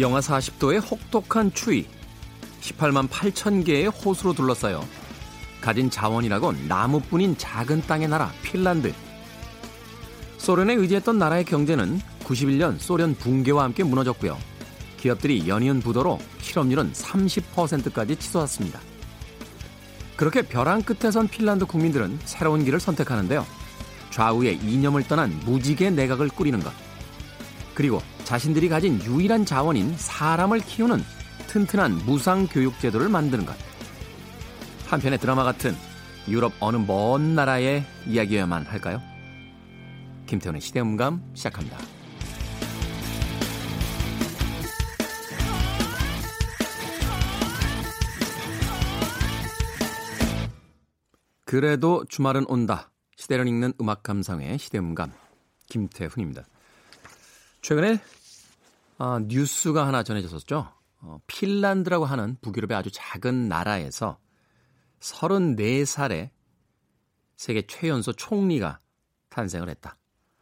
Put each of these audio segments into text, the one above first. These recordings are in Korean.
영하 40도의 혹독한 추위, 18만 8천 개의 호수로 둘러싸여 가진 자원이라곤 나무뿐인 작은 땅의 나라 핀란드. 소련에 의지했던 나라의 경제는 91년 소련 붕괴와 함께 무너졌고요. 기업들이 연이은 부도로 실업률은 30%까지 치솟았습니다. 그렇게 벼랑 끝에 선 핀란드 국민들은 새로운 길을 선택하는데요. 좌우의 이념을 떠난 무지개 내각을 꾸리는 것. 그리고 자신들이 가진 유일한 자원인 사람을 키우는 튼튼한 무상 교육 제도를 만드는 것. 한편의 드라마 같은 유럽 어느 먼 나라의 이야기여야만 할까요? 김태훈의 시대음감 시작합니다. 그래도 주말은 온다. 시대를 읽는 음악 감상회 시대음감 김태훈입니다. 최근에 아, 뉴스가 하나 전해졌었죠. 어, 핀란드라고 하는 북유럽의 아주 작은 나라에서 34살에 세계 최연소 총리가 탄생을 했다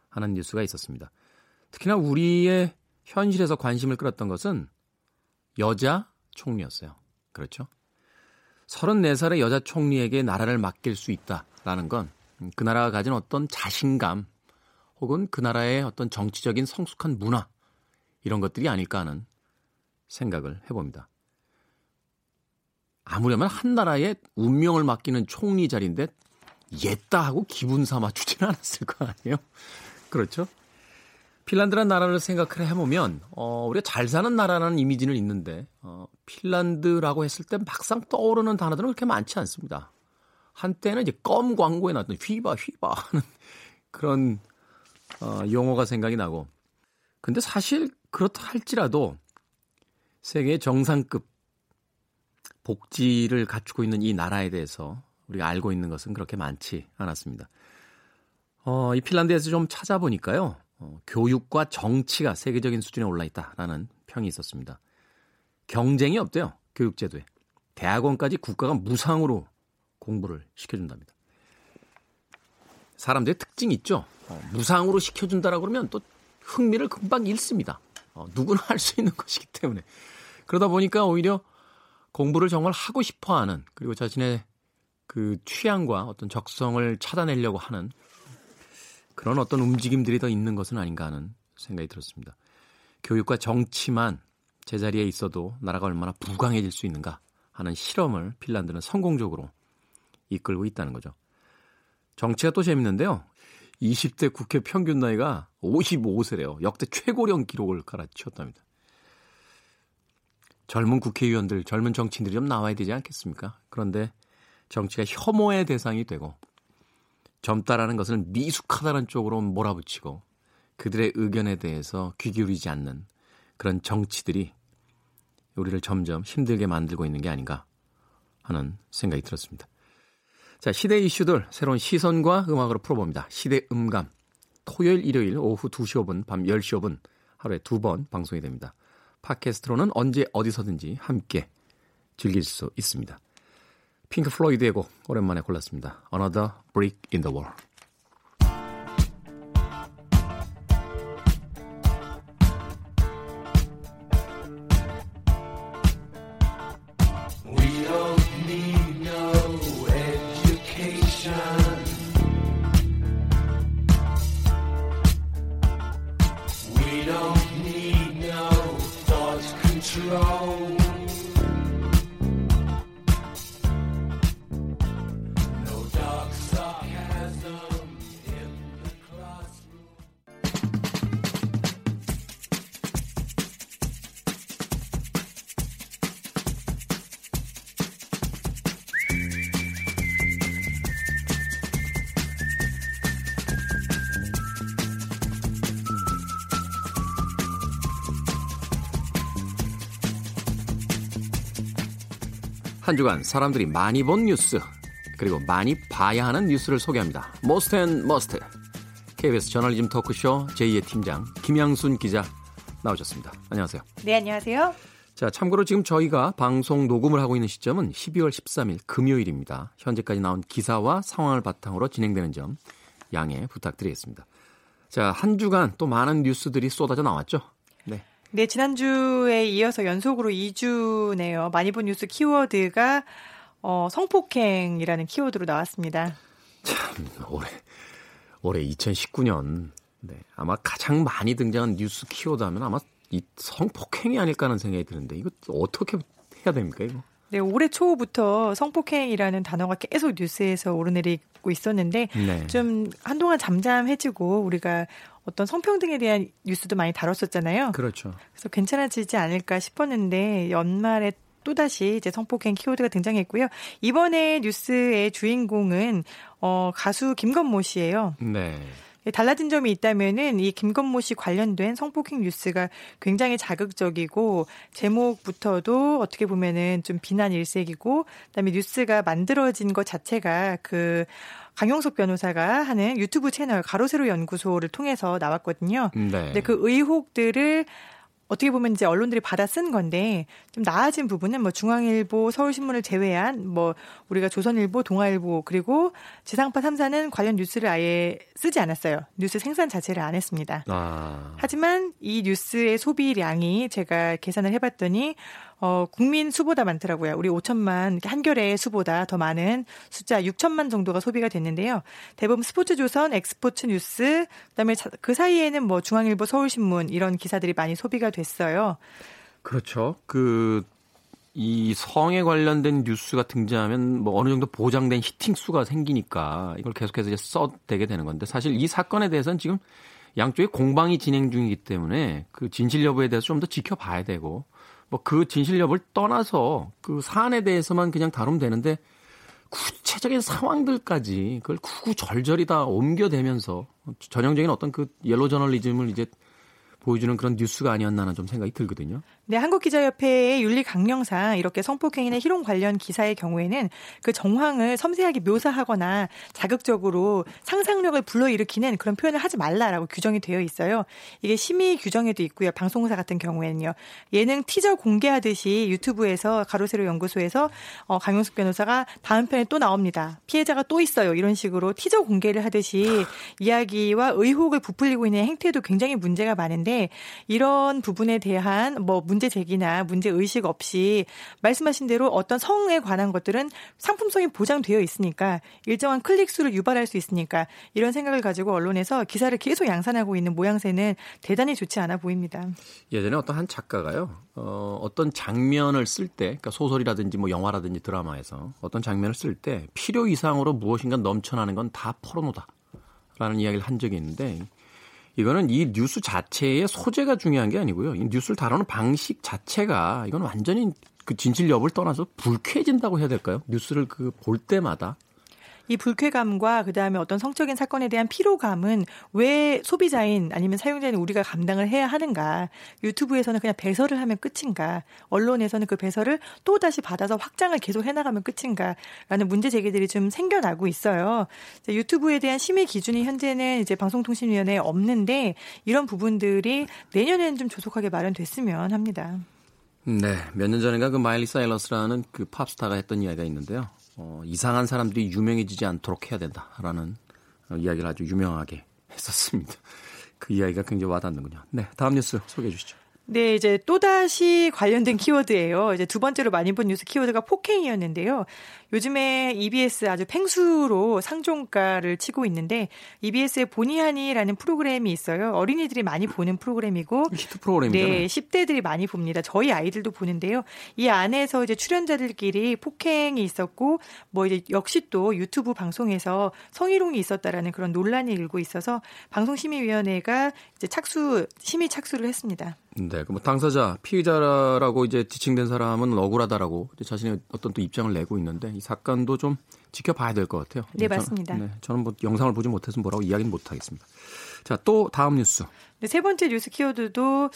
하는 뉴스가 있었습니다. 특히나 우리의 현실에서 관심을 끌었던 것은 여자 총리였어요. 그렇죠? 34살의 여자 총리에게 나라를 맡길 수 있다라는 건 그 나라가 가진 어떤 자신감 혹은 그 나라의 어떤 정치적인 성숙한 문화 이런 것들이 아닐까 하는 생각을 해봅니다. 아무려면 한 나라의 운명을 맡기는 총리 자리인데 옛다 하고 기분 삼아 주지는 않았을 거 아니에요? 그렇죠? 핀란드라는 나라를 생각을 해보면 어, 우리가 잘 사는 나라라는 이미지는 있는데 어, 핀란드라고 했을 때 막상 떠오르는 단어들은 그렇게 많지 않습니다. 한때는 이제 껌 광고에 나왔던 휘바 휘바 하는 그런 어, 용어가 생각이 나고 근데 사실 그렇다 할지라도 세계 정상급 복지를 갖추고 있는 이 나라에 대해서 우리가 알고 있는 것은 그렇게 많지 않았습니다. 어, 이 핀란드에서 좀 찾아보니까요. 어, 교육과 정치가 세계적인 수준에 올라 있다라는 평이 있었습니다. 경쟁이 없대요. 교육제도에. 대학원까지 국가가 무상으로 공부를 시켜준답니다. 사람들의 특징이 있죠. 어, 무상으로 시켜준다라고 그러면 또 흥미를 금방 잃습니다. 어, 누구나 할 수 있는 것이기 때문에. 그러다 보니까 오히려 공부를 정말 하고 싶어 하는 그리고 자신의 그 취향과 어떤 적성을 찾아내려고 하는 그런 어떤 움직임들이 더 있는 것은 아닌가 하는 생각이 들었습니다. 교육과 정치만 제자리에 있어도 나라가 얼마나 부강해질 수 있는가 하는 실험을 핀란드는 성공적으로 이끌고 있다는 거죠. 정치가 또 재밌는데요. 20대 국회 평균 나이가 55세래요. 역대 최고령 기록을 갈아치웠답니다. 젊은 국회의원들, 젊은 정치인들이 좀 나와야 되지 않겠습니까? 그런데 정치가 혐오의 대상이 되고 젊다라는 것을 미숙하다는 쪽으로 몰아붙이고 그들의 의견에 대해서 귀 기울이지 않는 그런 정치들이 우리를 점점 힘들게 만들고 있는 게 아닌가 하는 생각이 들었습니다. 자, 시대 이슈들 새로운 시선과 음악으로 풀어봅니다. 시대 음감. 토요일, 일요일 오후 2시 5분, 밤 10시 5분 하루에 두 번 방송이 됩니다. 팟캐스트로는 언제 어디서든지 함께 즐길 수 있습니다. 핑크 플로이드의 곡 오랜만에 골랐습니다. Another Brick in the Wall. Roll. 한 주간 사람들이 많이 본 뉴스 그리고 많이 봐야 하는 뉴스를 소개합니다. Most and Must. KBS 저널리즘 토크쇼 제2의 팀장 김양순 기자 나오셨습니다. 안녕하세요. 네, 안녕하세요. 자, 참고로 지금 저희가 방송 녹음을 하고 있는 시점은 12월 13일 금요일입니다. 현재까지 나온 기사와 상황을 바탕으로 진행되는 점 양해 부탁드리겠습니다. 자, 한 주간 또 많은 뉴스들이 쏟아져 나왔죠. 네. 네, 지난주에 이어서 연속으로 2주네요. 많이 본 뉴스 키워드가 어, 성폭행이라는 키워드로 나왔습니다. 참, 올해, 올해 2019년, 네, 아마 가장 많이 등장한 뉴스 키워드 하면 아마 이 성폭행이 아닐까 하는 생각이 드는데, 이거 어떻게 해야 됩니까, 이거? 네, 올해 초부터 성폭행이라는 단어가 계속 뉴스에서 오르내리고 있었는데 네. 좀 한동안 잠잠해지고 우리가 어떤 성평등에 대한 뉴스도 많이 다뤘었잖아요. 그렇죠. 그래서 괜찮아지지 않을까 싶었는데 연말에 또다시 이제 성폭행 키워드가 등장했고요. 이번에 뉴스의 주인공은 어 가수 김건모 씨예요. 네. 예, 달라진 점이 있다면은 이 김건모 씨 관련된 성폭행 뉴스가 굉장히 자극적이고 제목부터도 어떻게 보면은 좀 비난 일색이고 그다음에 뉴스가 만들어진 것 자체가 그 강용석 변호사가 하는 유튜브 채널 가로세로 연구소를 통해서 나왔거든요. 네. 근데 그 의혹들을 어떻게 보면 이제 언론들이 받아 쓴 건데 좀 나아진 부분은 뭐 중앙일보, 서울신문을 제외한 뭐 우리가 조선일보, 동아일보 그리고 지상파 3사는 관련 뉴스를 아예 쓰지 않았어요. 뉴스 생산 자체를 안 했습니다. 아. 하지만 이 뉴스의 소비량이 제가 계산을 해봤더니 어, 국민 수보다 많더라고요. 우리 5천만 한겨레 수보다 더 많은 숫자 6천만 정도가 소비가 됐는데요. 대부분 스포츠조선, 엑스포츠 뉴스, 그다음에 그 사이에는 뭐 중앙일보, 서울신문 이런 기사들이 많이 소비가 됐어요. 그렇죠. 그 이 성에 관련된 뉴스가 등장하면 뭐 어느 정도 보장된 히팅 수가 생기니까 이걸 계속해서 이제 써대게 되는 건데 사실 이 사건에 대해서는 지금 양쪽에 공방이 진행 중이기 때문에 그 진실 여부에 대해서 좀 더 지켜봐야 되고 뭐 그 진실 여부를 떠나서 그 사안에 대해서만 그냥 다루면 되는데 구체적인 상황들까지 그걸 구구절절히 다 옮겨대면서 전형적인 어떤 그 옐로 저널리즘을 이제 보여주는 그런 뉴스가 아니었나 하는 좀 생각이 들거든요. 네, 한국기자협회의 윤리 강령상 이렇게 성폭행이나 희롱 관련 기사의 경우에는 그 정황을 섬세하게 묘사하거나 자극적으로 상상력을 불러일으키는 그런 표현을 하지 말라라고 규정이 되어 있어요. 이게 심의 규정에도 있고요. 방송사 같은 경우에는요. 예능 티저 공개하듯이 유튜브에서 가로세로 연구소에서 어, 강용숙 변호사가 다음 편에 또 나옵니다. 피해자가 또 있어요. 이런 식으로 티저 공개를 하듯이 이야기와 의혹을 부풀리고 있는 행태도 굉장히 문제가 많은데 이런 부분에 대한 뭐 문제 제기나 문제 의식 없이 말씀하신 대로 어떤 성에 관한 것들은 상품성이 보장되어 있으니까 일정한 클릭 수를 유발할 수 있으니까 이런 생각을 가지고 언론에서 기사를 계속 양산하고 있는 모양새는 대단히 좋지 않아 보입니다. 예전에 어떤 한 작가가요. 어, 어떤 장면을 쓸 때, 그러니까 소설이라든지 뭐 영화라든지 드라마에서 어떤 장면을 쓸 때 필요 이상으로 무엇인가 넘쳐나는 건 다 포르노다. 라는 이야기를 한 적이 있는데 이거는 이 뉴스 자체의 소재가 중요한 게 아니고요. 이 뉴스를 다루는 방식 자체가 이건 완전히 그 진실 여부를 떠나서 불쾌해진다고 해야 될까요? 뉴스를 그 볼 때마다 이 불쾌감과 그다음에 어떤 성적인 사건에 대한 피로감은 왜 소비자인 아니면 사용자인 우리가 감당을 해야 하는가? 유튜브에서는 그냥 배설을 하면 끝인가? 언론에서는 그 배설을 또 다시 받아서 확장을 계속 해나가면 끝인가? 라는 문제 제기들이 좀 생겨나고 있어요. 유튜브에 대한 심의 기준이 현재는 이제 방송통신위원회에 없는데 이런 부분들이 내년에는 좀 조속하게 마련됐으면 합니다. 네, 몇 년 전인가 그 마일리 사이러스라는 그 팝스타가 했던 이야기가 있는데요. 어, 이상한 사람들이 유명해지지 않도록 해야 된다라는 어, 이야기를 아주 유명하게 했었습니다. 그 이야기가 굉장히 와닿는군요. 네, 다음 뉴스 소개해 주시죠. 네, 이제 또다시 관련된 키워드예요. 이제 두 번째로 많이 본 뉴스 키워드가 폭행이었는데요. 요즘에 EBS 아주 팽수로 상종가를 치고 있는데 EBS의 보니 하니라는 프로그램이 있어요. 어린이들이 많이 보는 프로그램이고 히트 프로그램이잖아요. 네, 10대들이 많이 봅니다. 저희 아이들도 보는데요. 이 안에서 이제 출연자들끼리 폭행이 있었고 뭐 이제 역시 또 유튜브 방송에서 성희롱이 있었다라는 그런 논란이 일고 있어서 방송심의위원회가 이제 착수 심의 착수를 했습니다. 네, 그뭐 당사자 피의자라고 이제 지칭된 사람은 억울하다라고 자신의 어떤 또 입장을 내고 있는데 이 사건도 좀 지켜봐야 될 것 같아요. 네, 맞습니다. 저는, 네, 저는 뭐 영상을 보지 못해서 뭐라고 이야기는 못하겠습니다. 자, 또 다음 뉴스. 네, 세 번째 뉴스 키워드도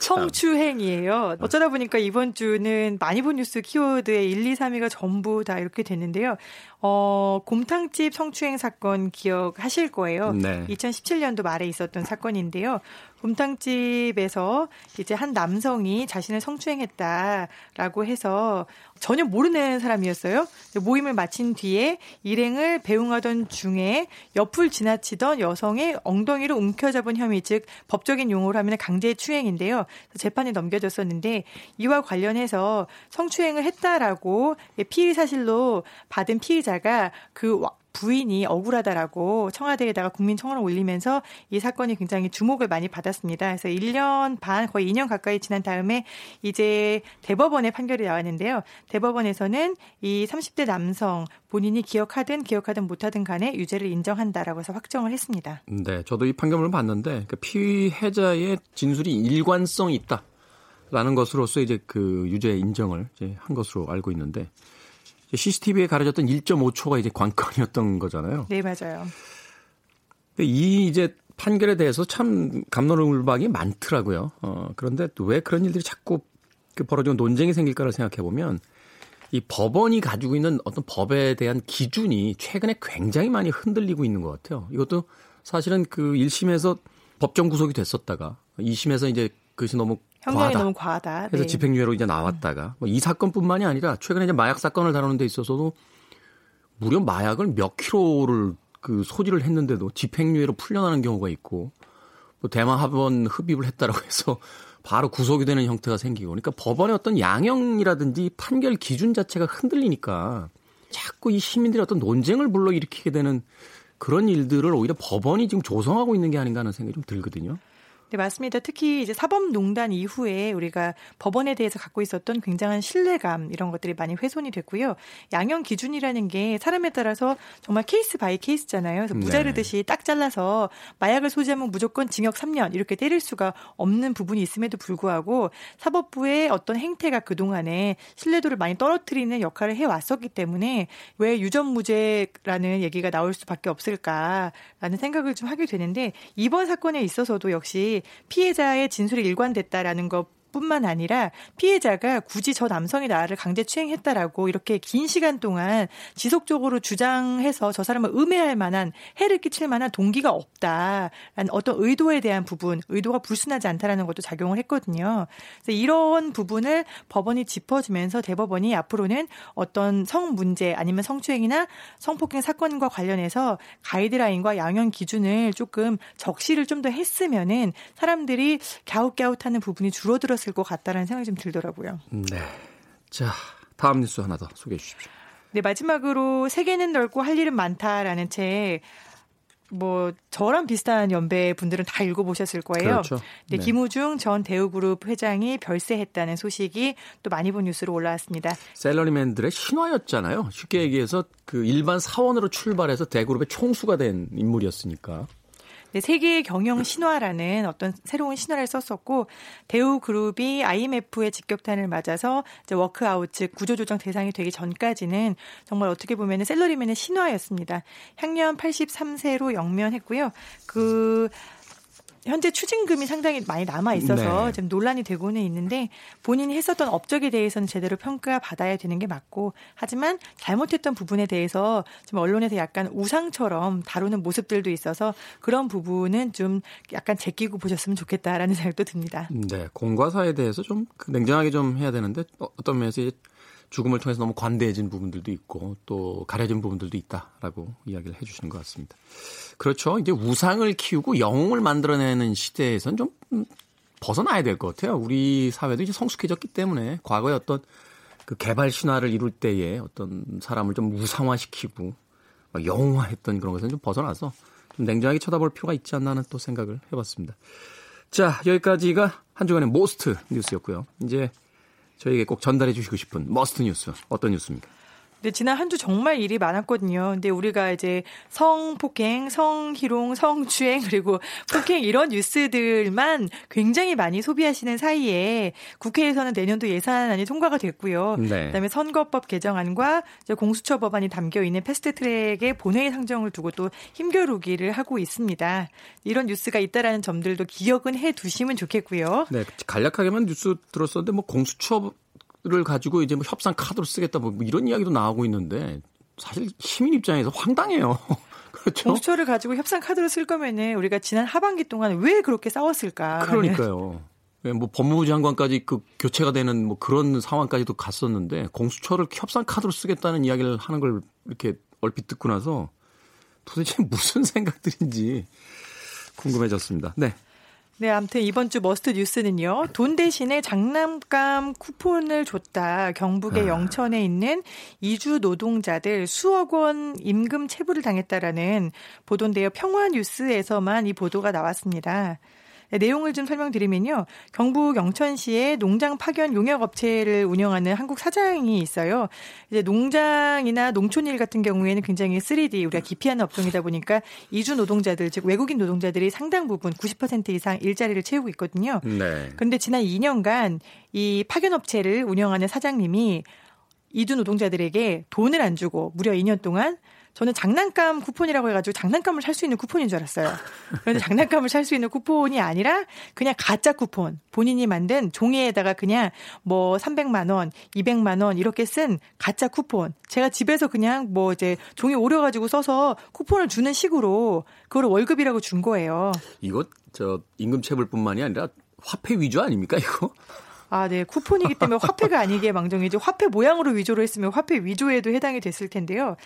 성추행이에요. 어쩌다 보니까 이번 주는 많이 본 뉴스 키워드의 1, 2, 3위가 전부 다 이렇게 됐는데요. 어, 곰탕집 성추행 사건 기억하실 거예요. 네. 2017년도 말에 있었던 사건인데요. 곰탕집에서 이제 한 남성이 자신을 성추행했다라고 해서 전혀 모르는 사람이었어요. 모임을 마친 본 뒤에 일행을 배웅하던 중에 옆을 지나치던 여성의 엉덩이를 움켜잡은 혐의 즉 법적인 용어로 하면 강제 추행인데요. 재판에 넘겨졌었는데 이와 관련해서 성추행을 했다라고 피의 사실로 받은 피의자가 그 부인이 억울하다라고 청와대에다가 국민 청원을 올리면서 이 사건이 굉장히 주목을 많이 받았습니다. 그래서 1년 반 거의 2년 가까이 지난 다음에 이제 대법원의 판결이 나왔는데요. 대법원에서는 이 30대 남성 본인이 기억하든 기억하든 못하든 간에 유죄를 인정한다라고 해서 확정을 했습니다. 네, 저도 이 판결문을 봤는데 그 피해자의 진술이 일관성이 있다. 라는 것으로서 이제 그 유죄 인정을 이제 한 것으로 알고 있는데 CCTV에 가려졌던 1.5초가 이제 관건이었던 거잖아요. 네, 맞아요. 이 이제 판결에 대해서 참 감론을박이 많더라고요. 어, 그런데 왜 그런 일들이 자꾸 그 벌어지고 논쟁이 생길까를 생각해 보면 이 법원이 가지고 있는 어떤 법에 대한 기준이 최근에 굉장히 많이 흔들리고 있는 것 같아요. 이것도 사실은 그 1심에서 법정 구속이 됐었다가 2심에서 이제 그것이 너무 형량이 과하다. 너무 과하다. 그래서 네. 집행유예로 이제 나왔다가 뭐 이 사건뿐만이 아니라 최근에 이제 마약 사건을 다루는 데 있어서도 무려 마약을 몇 킬로를 그 소지를 했는데도 집행유예로 풀려나는 경우가 있고 뭐 대마 합원 흡입을 했다라고 해서 바로 구속이 되는 형태가 생기고 그러니까 법원의 어떤 양형이라든지 판결 기준 자체가 흔들리니까 자꾸 이 시민들의 어떤 논쟁을 불러일으키게 되는 그런 일들을 오히려 법원이 지금 조성하고 있는 게 아닌가 하는 생각이 좀 들거든요. 네, 맞습니다. 특히 이제 사법농단 이후에 우리가 법원에 대해서 갖고 있었던 굉장한 신뢰감 이런 것들이 많이 훼손이 됐고요. 양형 기준이라는 게 사람에 따라서 정말 case by case잖아요. 그래서 무자르듯이 네. 딱 잘라서 마약을 소지하면 무조건 징역 3년 이렇게 때릴 수가 없는 부분이 있음에도 불구하고 사법부의 어떤 행태가 그동안에 신뢰도를 많이 떨어뜨리는 역할을 해왔었기 때문에 왜 유전무죄라는 얘기가 나올 수밖에 없을까라는 생각을 좀 하게 되는데 이번 사건에 있어서도 역시 피해자의 진술이 일관됐다라는 것 뿐만 아니라 피해자가 굳이 저 남성이 나를 강제 추행했다라고 이렇게 긴 시간 동안 지속적으로 주장해서 저 사람을 음해할 만한 해를 끼칠 만한 동기가 없다라는 어떤 의도에 대한 부분, 의도가 불순하지 않다라는 것도 작용을 했거든요. 그래서 이런 부분을 법원이 짚어주면서 대법원이 앞으로는 어떤 성 문제 아니면 성추행이나 성폭행 사건과 관련해서 가이드라인과 양형 기준을 조금 적시를 좀 더 했으면은 사람들이 갸웃갸웃하는 부분이 줄어들었을 것 같다라는 생각이 좀 들더라고요. 네. 자, 다음 뉴스 하나 더 소개해 주십시오. 네, 마지막으로 세계는 넓고 할 일은 많다라는 책. 뭐 저랑 비슷한 연배 분들은 다 읽어보셨을 거예요. 그렇죠. 네, 네. 김우중 전 대우그룹 회장이 별세했다는 소식이 또 많이 본 뉴스로 올라왔습니다. 셀러리맨들의 신화였잖아요. 쉽게 얘기해서 그 일반 사원으로 출발해서 대그룹의 총수가 된 인물이었으니까. 네, 세계의 경영 신화라는 어떤 새로운 신화를 썼었고 대우 그룹이 IMF의 직격탄을 맞아서 이제 워크아웃 즉 구조조정 대상이 되기 전까지는 정말 어떻게 보면 셀러리맨의 신화였습니다. 향년 83세로 영면했고요. 그 현재 추징금이 상당히 많이 남아 있어서 네. 지금 논란이 되고는 있는데 본인이 했었던 업적에 대해서는 제대로 평가받아야 되는 게 맞고 하지만 잘못했던 부분에 대해서 좀 언론에서 약간 우상처럼 다루는 모습들도 있어서 그런 부분은 좀 약간 제끼고 보셨으면 좋겠다라는 생각도 듭니다. 네, 공과사에 대해서 좀그 냉정하게 좀 해야 되는데 어- 어떤 면에서 이제 죽음을 통해서 너무 관대해진 부분들도 있고 또 가려진 부분들도 있다라고 이야기를 해주시는 것 같습니다. 그렇죠. 이제 우상을 키우고 영웅을 만들어내는 시대에선 좀 음, 벗어나야 될 것 같아요. 우리 사회도 이제 성숙해졌기 때문에 과거에 어떤 그 개발 신화를 이룰 때에 어떤 사람을 좀 우상화시키고 막 영웅화했던 그런 것은 좀 벗어나서 좀 냉정하게 쳐다볼 필요가 있지 않나 하는 또 생각을 해봤습니다. 자, 여기까지가 한 주간의 most 뉴스였고요. 이제 저에게 꼭 전달해 주시고 싶은 must 뉴스 어떤 뉴스입니까? 근데 지난 한 주 정말 일이 많았거든요. 근데 우리가 이제 성폭행, 성희롱, 성추행 그리고 폭행 이런 뉴스들만 굉장히 많이 소비하시는 사이에 국회에서는 내년도 예산안이 통과가 됐고요. 네. 그다음에 선거법 개정안과 이제 공수처 법안이 담겨 있는 패스트트랙의 본회의 상정을 두고 또 힘겨루기를 하고 있습니다. 이런 뉴스가 있다라는 점들도 기억은 해 두시면 좋겠고요. 네, 간략하게만 뉴스 들었었는데 뭐 공수처 를 가지고 이제 뭐 협상 카드로 쓰겠다 뭐 이런 이야기도 나오고 있는데 사실 시민 입장에서 황당해요. 그렇죠? 공수처를 가지고 협상 카드로 쓸 거면은 우리가 지난 하반기 동안 왜 그렇게 싸웠을까? 그러니까요. 예, 뭐 법무부 장관까지 그 교체가 되는 뭐 그런 상황까지도 갔었는데 공수처를 협상 카드로 쓰겠다는 이야기를 하는 걸 이렇게 얼핏 듣고 나서 도대체 무슨 생각들인지 궁금해졌습니다. 네. 네, 아무튼 이번 주 must 뉴스는요. 돈 대신에 장난감 쿠폰을 줬다. 경북의 아. 영천에 있는 이주 노동자들 수억 원 임금 체불을 당했다라는 보도인데요. 평화 뉴스에서만 이 보도가 나왔습니다. 네, 내용을 좀 설명드리면요. 경북 영천시에 농장 파견 용역 업체를 운영하는 한국 사장이 있어요. 이제 농장이나 농촌일 같은 경우에는 굉장히 3D 우리가 기피하는 업종이다 보니까 이주 노동자들 즉 외국인 노동자들이 상당 부분 90% 이상 일자리를 채우고 있거든요. 네. 그런데 지난 2년간 이 파견 업체를 운영하는 사장님이 이주 노동자들에게 돈을 안 주고 무려 2년 동안 저는 장난감 쿠폰이라고 해가지고 장난감을 살 수 있는 쿠폰인 줄 알았어요. 그런데 장난감을 살 수 있는 쿠폰이 아니라 그냥 가짜 쿠폰. 본인이 만든 종이에다가 그냥 뭐 300만 원, 200만 원 이렇게 쓴 가짜 쿠폰. 제가 집에서 그냥 뭐 이제 종이 오려가지고 써서 쿠폰을 주는 식으로 그걸 월급이라고 준 거예요. 이거 저 임금체불뿐만이 아니라 화폐 위주 아닙니까 이거? 아, 네. 쿠폰이기 때문에 화폐가 아니기에 망정이죠. 화폐 모양으로 위조를 했으면 화폐 위조에도 해당이 됐을 텐데요.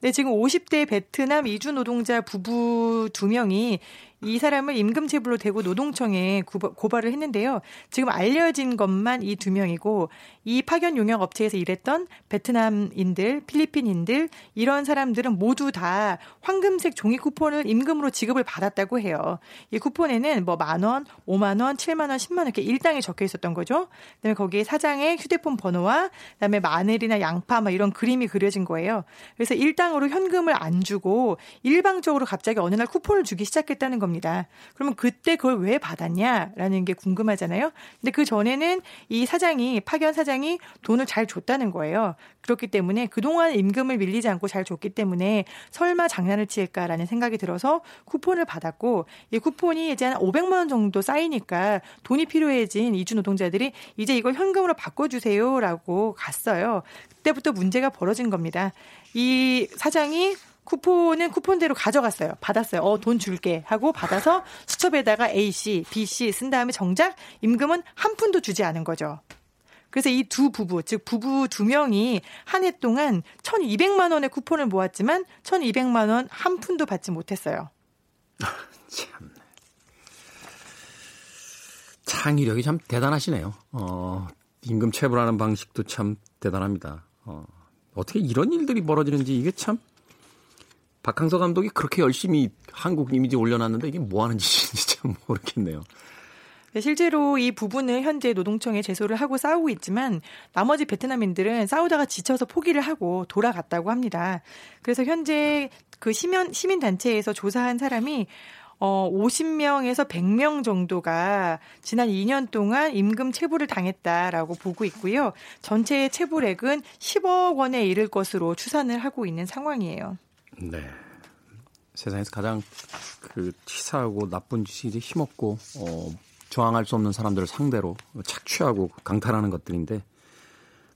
네, 지금 50대 베트남 이주 노동자 부부 두 명이 이 사람을 임금체불로 대고 노동청에 고발을 했는데요. 지금 알려진 것만 이 두 명이고 이 파견 용역 업체에서 일했던 베트남인들, 필리핀인들 이런 사람들은 모두 다 황금색 종이 쿠폰을 임금으로 지급을 받았다고 해요. 이 쿠폰에는 뭐 만 원, 오만 원, 칠만 원, 십만 원 이렇게 일당에 적혀 있었던 거죠. 그다음에 거기에 사장의 휴대폰 번호와 그다음에 마늘이나 양파 막 이런 그림이 그려진 거예요. 그래서 일당으로 현금을 안 주고 일방적으로 갑자기 어느 날 쿠폰을 주기 시작했다는 겁니다. 겁니다. 그러면 그때 그걸 왜 받았냐라는 게 궁금하잖아요. 근데 그 전에는 이 사장이 파견 사장이 돈을 잘 줬다는 거예요. 그렇기 때문에 그동안 임금을 밀리지 않고 잘 줬기 때문에 설마 장난을 칠까라는 생각이 들어서 쿠폰을 받았고 이 쿠폰이 이제 한 500만 원 정도 쌓이니까 돈이 필요해진 이주 노동자들이 이제 이걸 현금으로 바꿔주세요라고 갔어요. 그때부터 문제가 벌어진 겁니다. 이 사장이 쿠폰은 쿠폰대로 가져갔어요. 받았어요. 어, 돈 줄게 하고 받아서 수첩에다가 A씨, B씨 쓴 다음에 정작 임금은 한 푼도 주지 않은 거죠. 그래서 이 두 부부, 즉 부부 두 명이 한 해 동안 1,200만 원의 쿠폰을 모았지만 1,200만 원 한 푼도 받지 못했어요. 참. 창의력이 참 대단하시네요. 어, 임금 체불하는 방식도 참 대단합니다. 어, 어떻게 이런 일들이 벌어지는지 이게 참 박항서 감독이 그렇게 열심히 한국 이미지 올려놨는데 이게 뭐 하는 짓인지 참 모르겠네요. 네, 실제로 이 부부는 현재 노동청에 제소를 하고 싸우고 있지만 나머지 베트남인들은 싸우다가 지쳐서 포기를 하고 돌아갔다고 합니다. 그래서 현재 그 시민, 시민 단체에서 조사한 사람이 어, 50명에서 100명 정도가 지난 2년 동안 임금 체불을 당했다라고 보고 있고요. 전체 체불액은 10억 원에 이를 것으로 추산을 하고 있는 상황이에요. 네. 세상에서 가장 그 치사하고 나쁜 짓이 이제 힘없고 어, 저항할 수 없는 사람들을 상대로 착취하고 강탈하는 것들인데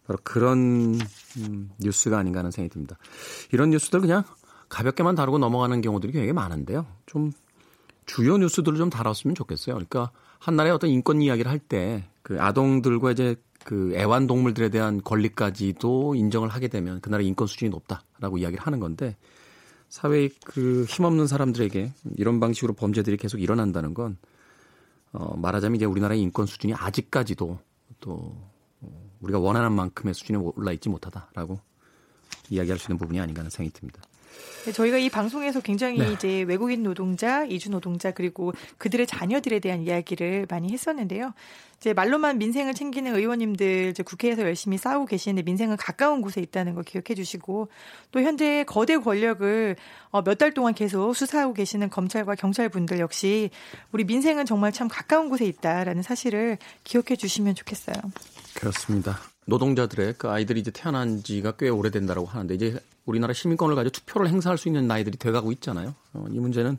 바로 그런 음, 뉴스가 아닌가 하는 생각이 듭니다. 이런 뉴스들 그냥 가볍게만 다루고 넘어가는 경우들이 굉장히 많은데요. 좀 주요 뉴스들을 좀 다뤘으면 좋겠어요. 그러니까 한나라의 어떤 인권 이야기를 할 때 그 아동들과 이제 그 애완동물들에 대한 권리까지도 인정을 하게 되면 그 나라의 인권 수준이 높다라고 이야기를 하는 건데 사회의 그 힘없는 사람들에게 이런 방식으로 범죄들이 계속 일어난다는 건 어, 말하자면 이제 우리나라의 인권 수준이 아직까지도 또 어, 우리가 원하는 만큼의 수준에 올라 있지 못하다라고 이야기할 수 있는 부분이 아닌가 하는 생각이 듭니다. 네, 저희가 이 방송에서 굉장히 네. 이제 외국인 노동자, 이주 노동자 그리고 그들의 자녀들에 대한 이야기를 많이 했었는데요. 이제 말로만 민생을 챙기는 의원님들 이제 국회에서 열심히 싸우고 계시는데 민생은 가까운 곳에 있다는 거 기억해 주시고 또 현재 거대 권력을 어, 몇 달 동안 계속 수사하고 계시는 검찰과 경찰 분들 역시 우리 민생은 정말 참 가까운 곳에 있다라는 사실을 기억해 주시면 좋겠어요. 그렇습니다. 노동자들의 그 아이들이 이제 태어난 지가 꽤 오래된다라고 하는데 이제 우리나라 시민권을 가지고 투표를 행사할 수 있는 나이들이 돼가고 있잖아요. 어, 이 문제는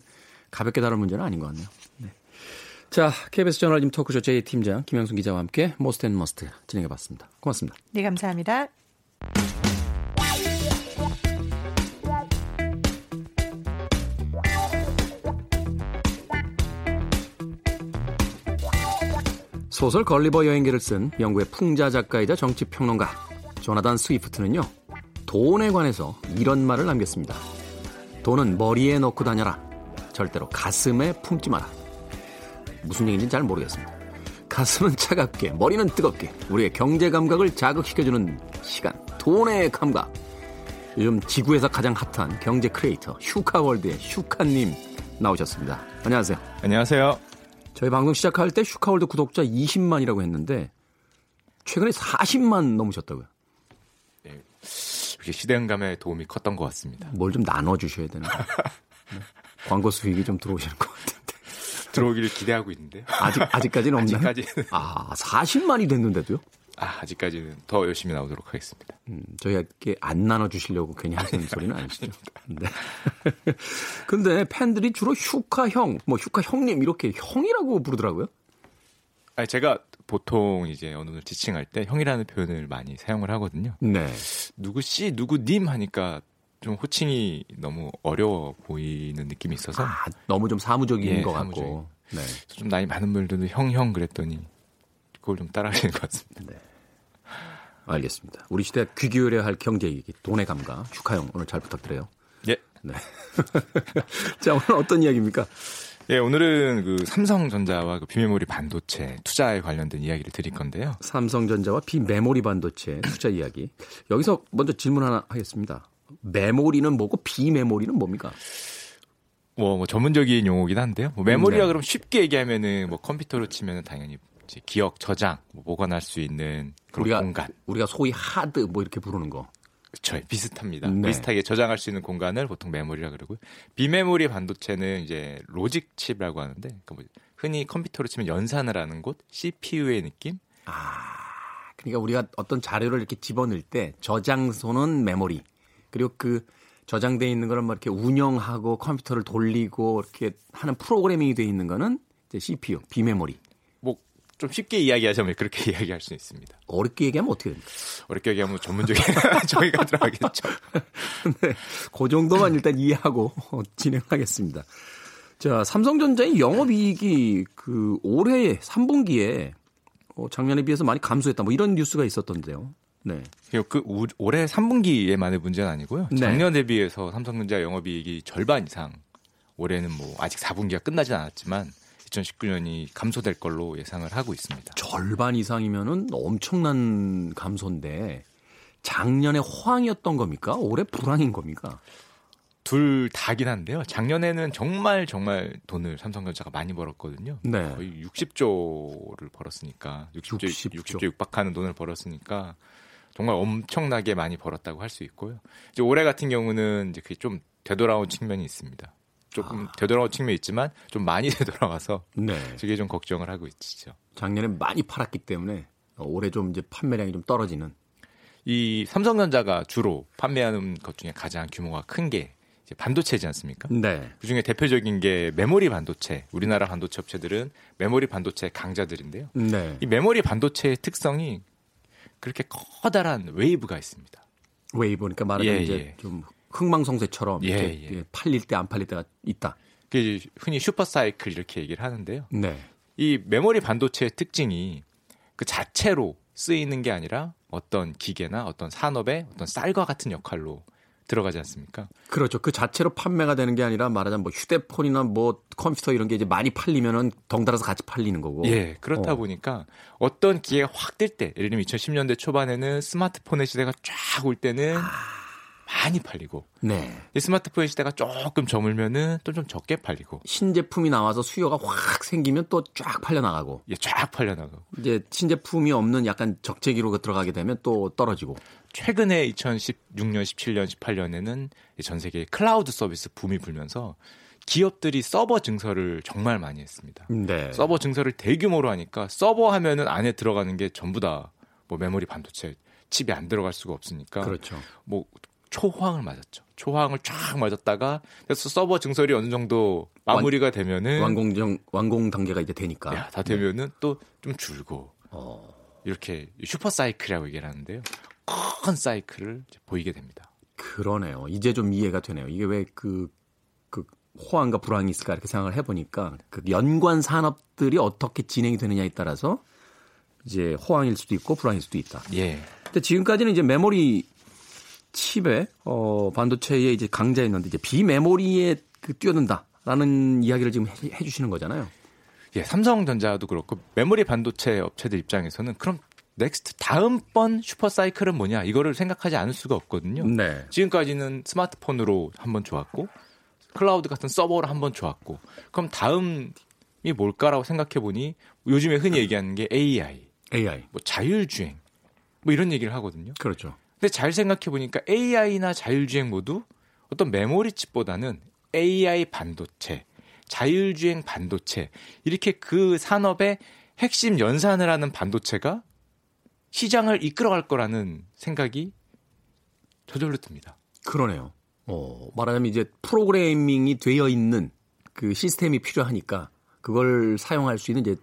가볍게 다룰 문제는 아닌 것 같네요. 네. 자, KBS 저널리즘 토크쇼 J 팀장 김영순 기자와 함께 most and must 진행해봤습니다. 고맙습니다. 네, 감사합니다. 소설 걸리버 여행기를 쓴 영국의 풍자 작가이자 정치평론가 조나단 스위프트는요. 돈에 관해서 이런 말을 남겼습니다. 돈은 머리에 넣고 다녀라. 절대로 가슴에 품지 마라. 무슨 얘기인지 잘 모르겠습니다. 가슴은 차갑게, 머리는 뜨겁게 우리의 경제 감각을 자극시켜주는 시간, 돈의 감각. 요즘 지구에서 가장 핫한 경제 크리에이터 슈카월드의 슈카님 나오셨습니다. 안녕하세요. 안녕하세요. 저희 방송 시작할 때 슈카월드 구독자 20만이라고 했는데 최근에 40만 넘으셨다고요. 네, 이게 시대음감에 도움이 컸던 것 같습니다. 뭘 좀 나눠주셔야 되는 거예요. 네. 광고 수익이 좀 들어오시는 것 같은데. 들어오기를 기대하고 있는데요. 아직, 아직까지는 없나요? 아직까지는. 아, 40만이 됐는데도요? 아, 아직까지는 더 열심히 나오도록 하겠습니다. 음, 저희에게 안 나눠주시려고 괜히 하시는 소리는 아니시죠? 네. 근데 팬들이 주로 휴카 형, 뭐 휴카 형님 이렇게 형이라고 부르더라고요. 아니, 제가 보통 이제 어느 분 지칭할 때 형이라는 표현을 많이 사용을 하거든요. 네. 누구 씨, 누구 님 하니까 좀 호칭이 너무 어려워 보이는 느낌이 있어서 아, 너무 좀 사무적인 예, 것 사무적인. 같고. 네. 좀 나이 많은 분들도 형, 형 그랬더니 그걸 좀 따라하시는 것 같습니다. 네. 알겠습니다. 우리 시대 귀 기울여야 할 경제 얘기, 돈의 감각, 슈카형 오늘 잘 부탁드려요. 예. 네. 자, 오늘 어떤 이야기입니까? 예, 오늘은 그 삼성전자와 그 비메모리 반도체 투자에 관련된 이야기를 드릴 건데요. 삼성전자와 비메모리 반도체 투자 이야기. 여기서 먼저 질문 하나 하겠습니다. 메모리는 뭐고 비메모리는 뭡니까? 뭐, 뭐 전문적인 용어긴 한데요. 뭐 메모리라 네. 그러면 쉽게 얘기하면은 뭐 컴퓨터로 치면은 당연히 기억 저장 뭐 보관할 수 있는 그런 우리가 공간. 우리가 소위 하드 뭐 이렇게 부르는 거. 그렇죠. 비슷합니다. 네. 비슷하게 저장할 수 있는 공간을 보통 메모리라 그러고요. 비메모리 반도체는 이제 로직 칩이라고 하는데 그러니까 뭐 흔히 컴퓨터로 치면 연산을 하는 곳, CPU의 느낌. 그러니까 우리가 어떤 자료를 이렇게 집어넣을 때 저장소는 메모리 그리고 그 저장돼 있는 거를 뭐 이렇게 운영하고 컴퓨터를 돌리고 이렇게 하는 프로그래밍이 돼 있는 거는 이제 CPU 비메모리. 뭐좀 쉽게 이야기하자면 그렇게 이야기할 수 있습니다. 어렵게 얘기하면 어떻게 됩니까? 어렵게 얘기하면 전문적인 저희가 들어가겠죠. 네, 그 정도만 일단 이해하고 진행하겠습니다. 자, 삼성전자의 영업이익이 그 올해 3분기에 어, 작년에 비해서 많이 감소했다. 뭐 이런 뉴스가 있었던데요. 네. 그 우- 올해 3분기에만의 문제는 아니고요. 네. 작년 대비해서 삼성전자 영업이익이 절반 이상 올해는 뭐 아직 4분기가 끝나진 않았지만 2019년이 감소될 걸로 예상을 하고 있습니다. 절반 이상이면은 엄청난 감소인데 작년에 호황이었던 겁니까? 올해 불황인 겁니까? 둘 다긴 한데요. 작년에는 정말 정말 돈을 삼성전자가 많이 벌었거든요. 네. 거의 60조를 벌었으니까 60조, 60조. 60조 육박하는 돈을 벌었으니까 정말 엄청나게 많이 벌었다고 할 수 있고요. 이제 올해 같은 경우는 이제 그게 좀 되돌아온 측면이 있습니다. 조금 되돌아온 측면이 있지만 좀 많이 되돌아와서 네. 그게 좀 걱정을 하고 있죠. 작년에 많이 팔았기 때문에 올해 좀 이제 판매량이 좀 떨어지는. 이 삼성전자가 주로 판매하는 것 중에 가장 규모가 큰게 이제 반도체지 않습니까? 네. 그 중에 대표적인 게 메모리 반도체. 우리나라 반도체 업체들은 메모리 반도체 강자들인데요. 네. 이 메모리 반도체의 특성이 그렇게 커다란 웨이브가 있습니다. 웨이브니까 말하면 예, 이제 예. 좀 흥망성쇠처럼 예, 예. 예, 팔릴 때 안 팔릴 때가 있다. 그게 흔히 super cycle 이렇게 얘기를 하는데요. 네. 이 메모리 반도체의 특징이 그 자체로 쓰이는 게 아니라 어떤 기계나 어떤 산업의 어떤 쌀과 같은 역할로 들어가지 않습니까? 그렇죠. 그 자체로 판매가 되는 게 아니라 말하자면 뭐 휴대폰이나 뭐 컴퓨터 이런 게 이제 많이 팔리면은 덩달아서 같이 팔리는 거고. 예, 그렇다 어. 보니까 어떤 기회가 확 뜰 때, 예를 들면 2010년대 초반에는 스마트폰의 시대가 쫙 올 때는 많이 팔리고, 네. 이 스마트폰의 시대가 조금 저물면은 또 좀 적게 팔리고, 신제품이 나와서 수요가 확 생기면 또 쫙 팔려 나가고. 예, 쫙 팔려나가고. 이제 신제품이 없는 약간 정체기로 들어가게 되면 또 떨어지고. 최근에 2016년, 17년, 18년에는 전 세계 클라우드 서비스 붐이 불면서 기업들이 서버 증설을 정말 많이 했습니다. 네. 서버 증설을 대규모로 하니까 서버 하면은 안에 들어가는 게 전부 다 뭐 메모리 반도체 칩이 안 들어갈 수가 없으니까 그렇죠. 뭐 초호황을 맞았죠. 초호황을 쫙 맞았다가 그래서 서버 증설이 어느 정도 마무리가 되면은 완공 정 완공 단계가 이제 되니까. 야, 다 되면은 또좀 줄고 어. 이렇게 슈퍼 사이클이라고 얘기를 하는데요. 큰 사이클을 보이게 됩니다. 그러네요. 이제 좀 이해가 되네요. 이게 왜그 그 호황과 불황이 있을까 이렇게 생각을 해보니까 그 연관 산업들이 어떻게 진행이 되느냐에 따라서 이제 호황일 수도 있고 불황일 수도 있다. 예. 근데 지금까지는 이제 메모리 칩에 어 반도체에 이제 강자였는데 이제 비메모리에 그 뛰어든다라는 이야기를 지금 해, 해 주시는 거잖아요. 예, 삼성전자도 그렇고 메모리 반도체 업체들 입장에서는 그럼 next 다음번 super cycle은 뭐냐 이거를 생각하지 않을 수가 없거든요. 네. 지금까지는 스마트폰으로 한번 좋았고 클라우드 같은 서버로 한번 좋았고 그럼 다음이 뭘까라고 생각해 보니 요즘에 흔히 얘기하는 게 AI, AI. 뭐 자율주행 뭐 이런 얘기를 하거든요. 그렇죠. 근데 잘 생각해 보니까 AI나 자율주행 모두 어떤 메모리 칩보다는 AI 반도체, 자율주행 반도체 이렇게 그 산업의 핵심 연산을 하는 반도체가 시장을 이끌어갈 거라는 생각이 저절로 듭니다. 그러네요. 어, 말하자면 이제 프로그래밍이 되어 있는 그 시스템이 필요하니까 그걸 사용할 수 있는 이제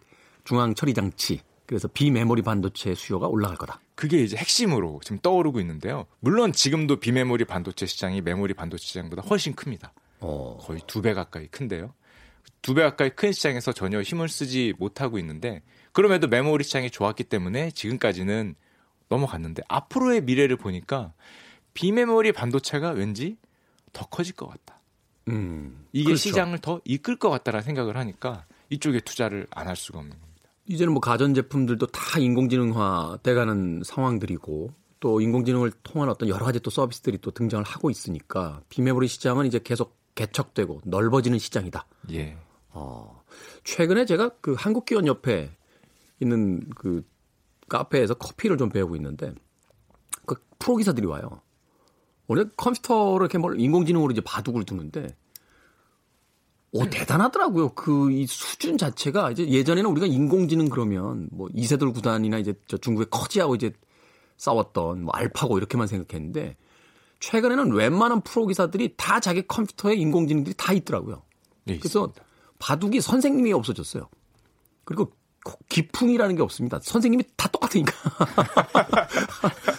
중앙 처리 장치 그래서 비메모리 반도체 수요가 올라갈 거다. 그게 이제 핵심으로 지금 떠오르고 있는데요. 물론 지금도 비메모리 반도체 시장이 메모리 반도체 시장보다 훨씬 큽니다. 어, 거의 두 배 가까이 큰데요. 두 배 가까이 큰 시장에서 전혀 힘을 쓰지 못하고 있는데 그럼에도 메모리 시장이 좋았기 때문에 지금까지는 넘어갔는데 앞으로의 미래를 보니까 비메모리 반도체가 왠지 더 커질 것 같다. 음, 이게 그렇죠. 시장을 더 이끌 것 같다라는 생각을 하니까 이쪽에 투자를 안 할 수가 없는. 이제는 뭐 가전 제품들도 다 인공지능화 돼가는 상황들이고 또 인공지능을 통한 어떤 여러 가지 또 서비스들이 또 등장을 하고 있으니까 비메모리 시장은 이제 계속 개척되고 넓어지는 시장이다. 예. 어, 최근에 제가 그 한국기원 옆에 있는 그 카페에서 커피를 좀 배우고 있는데 그 프로 기사들이 와요. 원래 컴퓨터로 이렇게 뭘 인공지능으로 이제 바둑을 두는데 오 대단하더라고요. 그 이 수준 자체가 이제 예전에는 우리가 인공지능 그러면 뭐 이세돌 구단이나 이제 저 중국의 커지하고 이제 싸웠던 뭐 알파고 이렇게만 생각했는데 최근에는 웬만한 프로 기사들이 다 자기 컴퓨터에 인공지능들이 다 있더라고요. 예, 그래서 있습니다. 바둑이 선생님이 없어졌어요. 그리고 기풍이라는 게 없습니다. 선생님이 다 똑같으니까.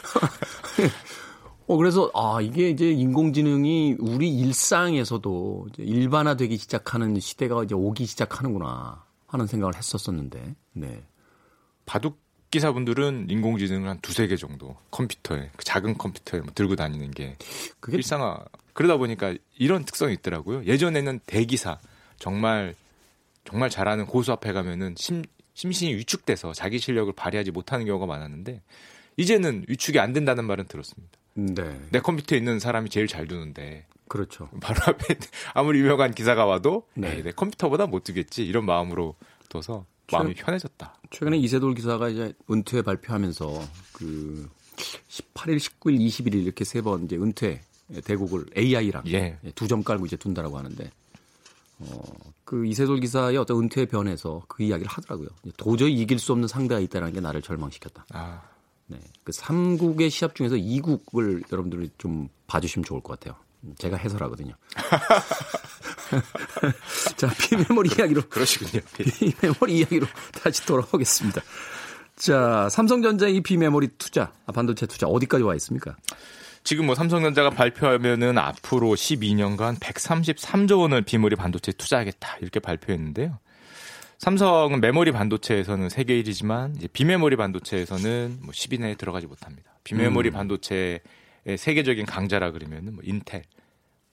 어, 그래서, 아, 이게 이제 인공지능이 우리 일상에서도 일반화되기 시작하는 시대가 이제 오기 시작하는구나 하는 생각을 했었었는데, 네. 바둑 기사분들은 인공지능을 한 두세 개 정도 컴퓨터에 그 작은 컴퓨터에 뭐 들고 다니는 게 그게 일상화 그러다 보니까 이런 특성이 있더라고요. 예전에는 대기사 정말 정말 잘하는 고수 앞에 가면은 심, 심신이 위축돼서 자기 실력을 발휘하지 못하는 경우가 많았는데 이제는 위축이 안 된다는 말은 들었습니다. 네. 내 컴퓨터에 있는 사람이 제일 잘 두는데 그렇죠. 바로 앞에 아무리 유명한 기사가 와도 네. 내 컴퓨터보다 못 두겠지 이런 마음으로 둬서 마음이 편해졌다. 최근에 이세돌 기사가 이제 은퇴 발표하면서 그 18일, 19일, 21일 이렇게 세 번 이제 은퇴 대국을 AI랑 예. 두점 깔고 이제 둔다라고 하는데 어, 그 이세돌 기사의 어떤 은퇴에 변해서 그 이야기를 하더라고요. 도저히 이길 수 없는 상대가 있다는 게 나를 절망시켰다. 아, 네. 그 3국의 시합 중에서 2국을 여러분들이 좀 봐주시면 좋을 것 같아요. 제가 해설하거든요. 자, 비메모리 이야기로 그러시군요. 비메모리 이야기로 다시 돌아오겠습니다. 자, 삼성전자의 이 비메모리 투자, 아, 반도체 투자 어디까지 와 있습니까? 지금 뭐 삼성전자가 발표하면은 앞으로 12년간 133조 원을 비메모리 반도체에 투자하겠다 이렇게 발표했는데요. 삼성은 메모리 반도체에서는 세계 1위지만 이제 비메모리 반도체에서는 뭐 10위 내에 들어가지 못합니다. 비메모리 음. 반도체의 세계적인 강자라 그러면은 뭐 인텔,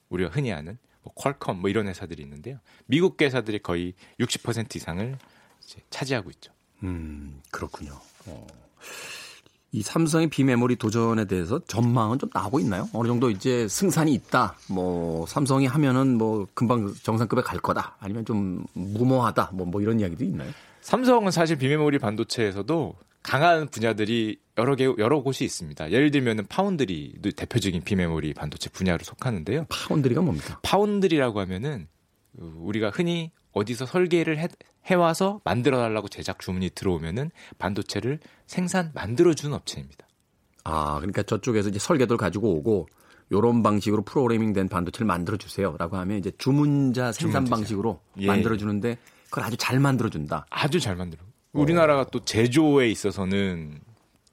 우리가 흔히 아는 뭐 퀄컴 뭐 이런 회사들이 있는데요. 미국 회사들이 거의 60% 이상을 이제 차지하고 있죠. 음, 그렇군요. 어. 이 삼성의 비메모리 도전에 대해서 전망은 좀 나오고 있나요? 어느 정도 이제 승산이 있다. 뭐 삼성이 하면은 뭐 금방 정상급에 갈 거다. 아니면 좀 무모하다. 뭐, 뭐 이런 이야기도 있나요? 삼성은 사실 비메모리 반도체에서도 강한 분야들이 여러 개 여러 곳이 있습니다. 예를 들면은 파운드리 대표적인 비메모리 반도체 분야로 속하는데요. foundry가 뭡니까? foundry라고 하면은 어, 우리가 흔히 어디서 설계를 해, 해와서 만들어 달라고 제작 주문이 들어오면은 반도체를 생산 만들어 주는 업체입니다. 아, 그러니까 저쪽에서 이제 설계도를 가지고 오고 요런 방식으로 프로그래밍 된 반도체를 만들어 주세요라고 하면 이제 주문자 생산 주문자. 방식으로 예. 만들어 주는데 그걸 아주 잘 만들어 준다. 아주 잘 만들어. 우리나라가 또 제조에 있어서는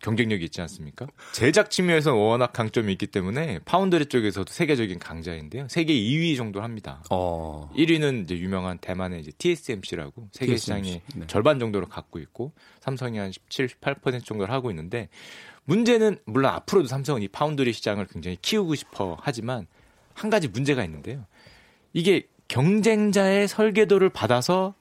경쟁력이 있지 않습니까? 제작 측면에서는 워낙 강점이 있기 때문에 파운드리 쪽에서도 세계적인 강자인데요. 세계 2위 정도 합니다. 어. 1위는 이제 유명한 대만의 이제 TSMC라고 세계 시장의 네. 절반 정도를 갖고 있고 삼성이 한 17, 18% 정도를 하고 있는데 문제는 물론 앞으로도 삼성은 이 파운드리 시장을 굉장히 키우고 싶어 하지만 한 가지 문제가 있는데요. 이게 경쟁자의 설계도를 받아서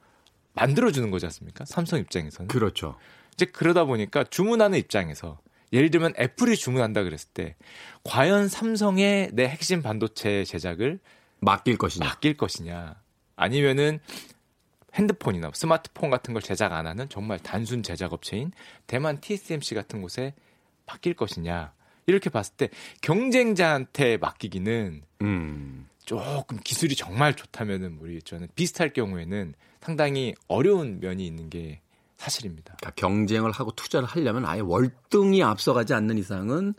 만들어주는 거지 않습니까? 삼성 입장에서는. 그렇죠. 이제 그러다 보니까 주문하는 입장에서 예를 들면 애플이 주문한다 그랬을 때 과연 삼성의 내 핵심 반도체 제작을 맡길 것이냐 맡길 것이냐 아니면은 핸드폰이나 스마트폰 같은 걸 제작 안 하는 정말 단순 제작 업체인 대만 TSMC 같은 곳에 맡길 것이냐 이렇게 봤을 때 경쟁자한테 맡기기는 음. 조금 기술이 정말 좋다면은 모르겠죠. 비슷할 경우에는 상당히 어려운 면이 있는 게 사실입니다. 그러니까 경쟁을 하고 투자를 하려면 아예 월등히 앞서가지 않는 이상은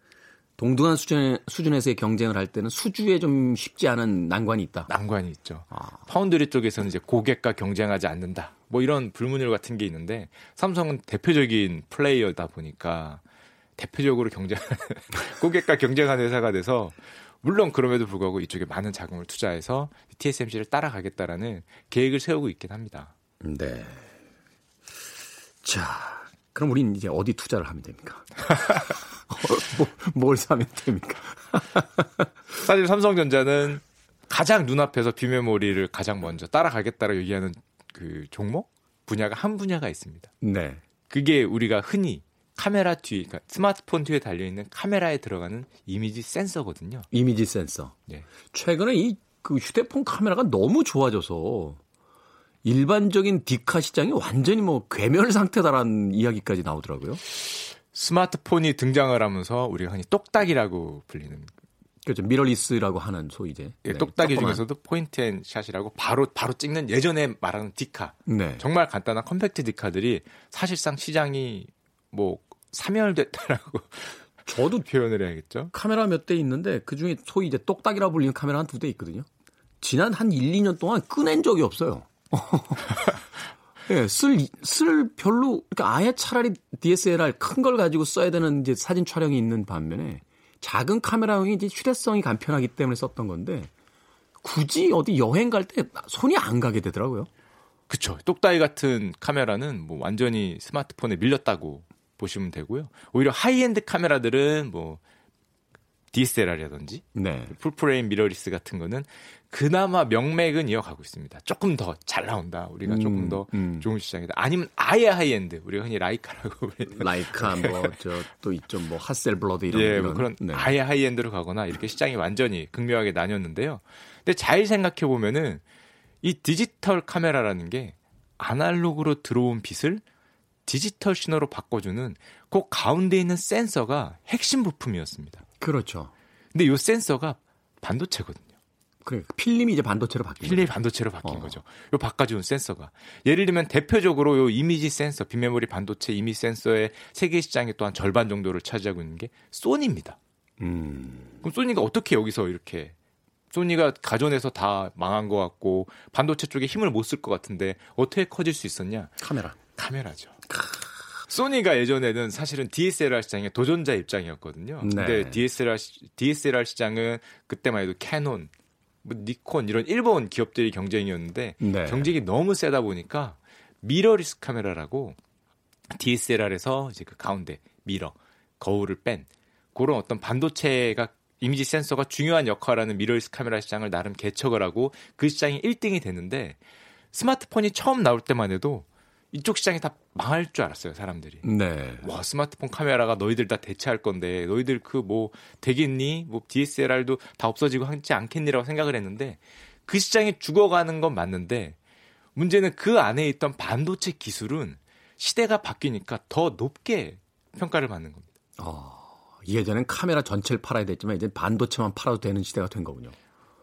동등한 수준, 수준에서의 경쟁을 할 때는 수주에 좀 쉽지 않은 난관이 있다. 난관이 있죠. 아. 파운드리 쪽에서는 이제 고객과 경쟁하지 않는다. 뭐 이런 불문율 같은 게 있는데 삼성은 대표적인 플레이어다 보니까 대표적으로 경쟁 고객과 경쟁하는 회사가 돼서 물론 그럼에도 불구하고 이쪽에 많은 자금을 투자해서 TSMC를 따라가겠다라는 계획을 세우고 있긴 합니다. 네. 자, 그럼 우리는 이제 어디 투자를 하면 됩니까? 뭐, 뭘 사면 됩니까? 사실 삼성전자는 가장 눈앞에서 비메모리를 가장 먼저 따라가겠다고 얘기하는 그 종목 분야가 한 분야가 있습니다. 네. 그게 우리가 흔히 카메라 뒤, 그러니까 스마트폰 뒤에 달려 있는 카메라에 들어가는 이미지 센서거든요. 이미지 센서. 네. 최근에 이 그 휴대폰 카메라가 너무 좋아져서 일반적인 디카 시장이 완전히 뭐 괴멸 상태다라는 이야기까지 나오더라고요. 스마트폰이 등장을 하면서 우리가 흔히 똑딱이라고 불리는 그렇죠. mirrorless라고 하는 소위 이제 예, 네, 똑딱이 조그만. 중에서도 point and shot이라고 바로 바로 찍는 예전에 말하는 디카. 네. 정말 간단한 compact 디카들이 사실상 시장이 뭐 사멸됐다라고 저도 표현을 해야겠죠. 카메라 몇 대 있는데 그 중에 소위 이제 똑딱이라 불리는 카메라 한 두 대 있거든요. 지난 한 1, 2년 동안 꺼낸 적이 없어요. 예, 쓸, 쓸 별로, 그러니까 아예 차라리 DSLR 큰 걸 가지고 써야 되는 이제 사진 촬영이 있는 반면에 작은 카메라용이 이제 휴대성이 간편하기 때문에 썼던 건데 굳이 어디 여행 갈 때 손이 안 가게 되더라고요. 그쵸. 똑딱이 같은 카메라는 뭐 완전히 스마트폰에 밀렸다고 보시면 되고요. 오히려 하이엔드 카메라들은 뭐 DSLR이라든지 네. full-frame mirrorless 같은 거는 그나마 명맥은 이어가고 있습니다. 조금 더 잘 나온다. 우리가 음, 조금 더 음. 좋은 시장이다. 아니면 아예 하이엔드. 우리가 흔히 라이카라고 라이카 뭐 저 또 있죠. 뭐 핫셀블러드 이런 예, 뭐 그런 네. 아예 high-end로 가거나 이렇게 시장이 완전히 극명하게 나뉘었는데요. 근데 잘 생각해 보면은 이 디지털 카메라라는 게 아날로그로 들어온 빛을 디지털 신호로 바꿔주는 그 가운데 있는 센서가 핵심 부품이었습니다. 그렇죠. 근데 이 센서가 반도체거든요. 그래 필름이 이제 반도체로 바뀐 필름이 거죠. 반도체로 바뀐 어. 거죠. 요 바꿔주는 센서가 예를 들면 대표적으로 요 이미지 센서, 빈메모리 반도체 이미지 센서의 세계 시장의 또한 절반 정도를 차지하고 있는 게 소니입니다. 음. 그럼 소니가 어떻게 여기서 이렇게 소니가 가전에서 다 망한 것 같고 반도체 쪽에 힘을 못 쓸 것 같은데 어떻게 커질 수 있었냐? 카메라. 카메라죠. 소니가 예전에는 사실은 DSLR 시장의 도전자 입장이었거든요. 네. 근데 DSLR DSLR 시장은 그때만 해도 캐논, 뭐 니콘 이런 일본 기업들이 경쟁이었는데 네. 경쟁이 너무 세다 보니까 미러리스 카메라라고 DSLR에서 이제 그 가운데 mirror 거울을 뺀 그런 어떤 반도체가 이미지 센서가 중요한 역할을 하는 미러리스 카메라 시장을 나름 개척을 하고 그 시장이 1등이 됐는데 스마트폰이 처음 나올 때만 해도 이쪽 시장이 다 망할 줄 알았어요, 사람들이. 네. 와, 스마트폰 카메라가 너희들 다 대체할 건데, 너희들 그 뭐 되겠니? 뭐 DSLR도 다 없어지고 하지 않겠니라고 생각을 했는데, 그 시장이 죽어가는 건 맞는데, 문제는 그 안에 있던 반도체 기술은 시대가 바뀌니까 더 높게 평가를 받는 겁니다. 어, 예전엔 카메라 전체를 팔아야 됐지만, 이제 반도체만 팔아도 되는 시대가 된 거군요.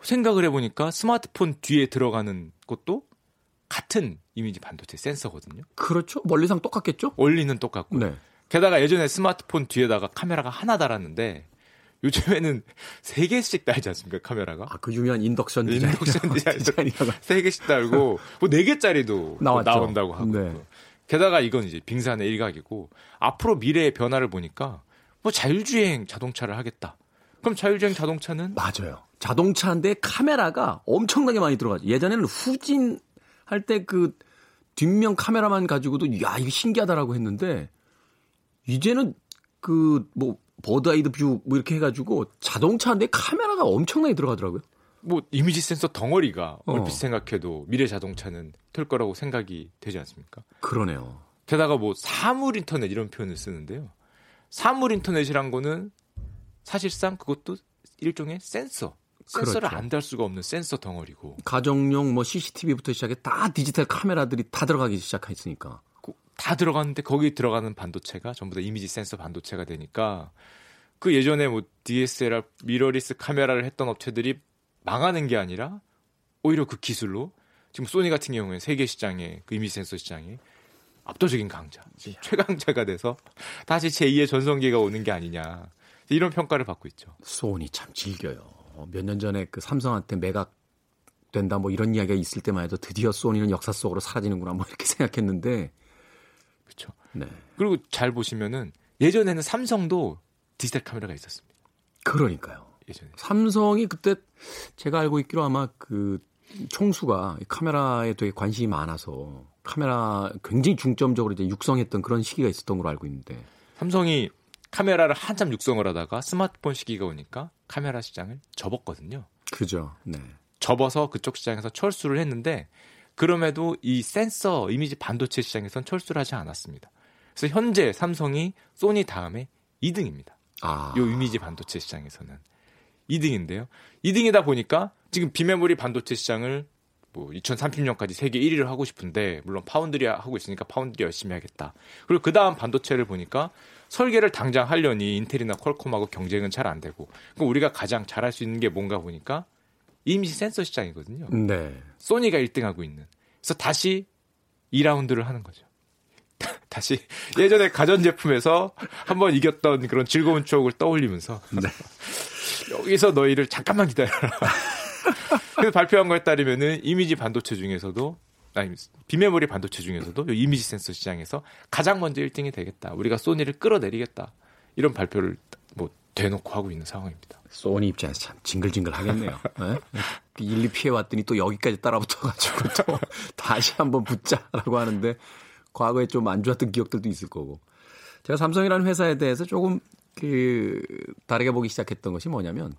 생각을 해보니까 스마트폰 뒤에 들어가는 것도 같은 이미지 반도체 센서거든요. 그렇죠. 원리상 똑같겠죠? 원리는 똑같고. 네. 게다가 예전에 스마트폰 뒤에다가 카메라가 하나 달았는데 요즘에는 세 개씩 달지 않습니까 카메라가? 아그 유명한 인덕션 인덕션 디자인 세 개씩 달고 뭐 네 개짜리도 나온다고 하고. 네. 게다가 이건 이제 빙산의 일각이고 앞으로 미래의 변화를 보니까 뭐 자율주행 자동차를 하겠다. 그럼 자율주행 자동차는 맞아요. 자동차인데 카메라가 엄청나게 많이 들어가죠. 예전에는 후진 할 때 그 뒷면 카메라만 가지고도 야 이거 신기하다라고 했는데 이제는 그 뭐 bird's eye view 뭐 이렇게 해가지고 자동차인데 카메라가 엄청나게 들어가더라고요. 뭐 이미지 센서 덩어리가 어. 얼핏 생각해도 미래 자동차는 될 거라고 생각이 되지 않습니까? 그러네요. 게다가 뭐 사물 인터넷 이런 표현을 쓰는데요. 사물 인터넷이란 거는 사실상 그것도 일종의 센서. 센서를 그렇죠. 안 달 수가 없는 센서 덩어리고 가정용 뭐 CCTV부터 시작해 다 디지털 카메라들이 다 들어가기 시작했으니까. 그- 다 들어갔는데 거기 들어가는 반도체가 전부 다 이미지 센서 반도체가 되니까 그 예전에 뭐 DSLR 미러리스 카메라를 했던 업체들이 망하는 게 아니라 오히려 그 기술로 지금 소니 같은 경우에 세계 시장에 그 이미지 센서 시장에 압도적인 강자, 최강자가 돼서 다시 제2의 전성기가 오는 게 아니냐 이런 평가를 받고 있죠. 소니 참 즐겨요. 몇 년 전에 그 삼성한테 매각 된다 뭐 이런 이야기가 있을 때만 해도 드디어 소니는 역사 속으로 사라지는구나 뭐 이렇게 생각했는데 그렇죠. 네. 그리고 잘 보시면은 예전에는 삼성도 디지털 카메라가 있었습니다. 그러니까요. 예전에. 삼성이 그때 제가 알고 있기로 아마 그 총수가 이 카메라에 되게 관심이 많아서 카메라 굉장히 중점적으로 이제 육성했던 그런 시기가 있었던 걸로 알고 있는데 삼성이 카메라를 한참 육성을 하다가 스마트폰 시기가 오니까 카메라 시장을 접었거든요. 그죠. 네. 접어서 그쪽 시장에서 철수를 했는데 그럼에도 이 센서 이미지 반도체 시장에선 철수를 하지 않았습니다. 그래서 현재 삼성이 소니 다음에 2등입니다. 아. 요 이미지 반도체 시장에서는 2등인데요. 2등이다 보니까 지금 비메모리 반도체 시장을 뭐 2030년까지 세계 1위를 하고 싶은데 물론 파운드리 하고 있으니까 파운드리 열심히 하겠다. 그리고 그 다음 반도체를 보니까 설계를 당장 하려니 인텔이나 퀄콤하고 경쟁은 잘 안 되고 그럼 우리가 가장 잘할 수 있는 게 뭔가 보니까 이미지 센서 시장이거든요. 네. 소니가 1등하고 있는. 그래서 다시 2라운드를 하는 거죠. 다시 예전에 가전제품에서 한번 이겼던 그런 즐거운 추억을 떠올리면서 여기서 너희를 잠깐만 기다려라. 그래서 발표한 거에 따르면은 이미지 반도체 중에서도 아니 비메모리 반도체 중에서도 이 이미지 센서 시장에서 가장 먼저 1등이 되겠다. 우리가 소니를 끌어내리겠다. 이런 발표를 뭐 대놓고 하고 있는 상황입니다. 소니 입장에서 참 징글징글 하겠네요. 네? 1, 2 피해 왔더니 또 여기까지 따라붙어가지고 또 다시 한번 붙자라고 하는데 과거에 좀 안 좋았던 기억들도 있을 거고. 제가 삼성이라는 회사에 대해서 조금 그 다르게 보기 시작했던 것이 뭐냐면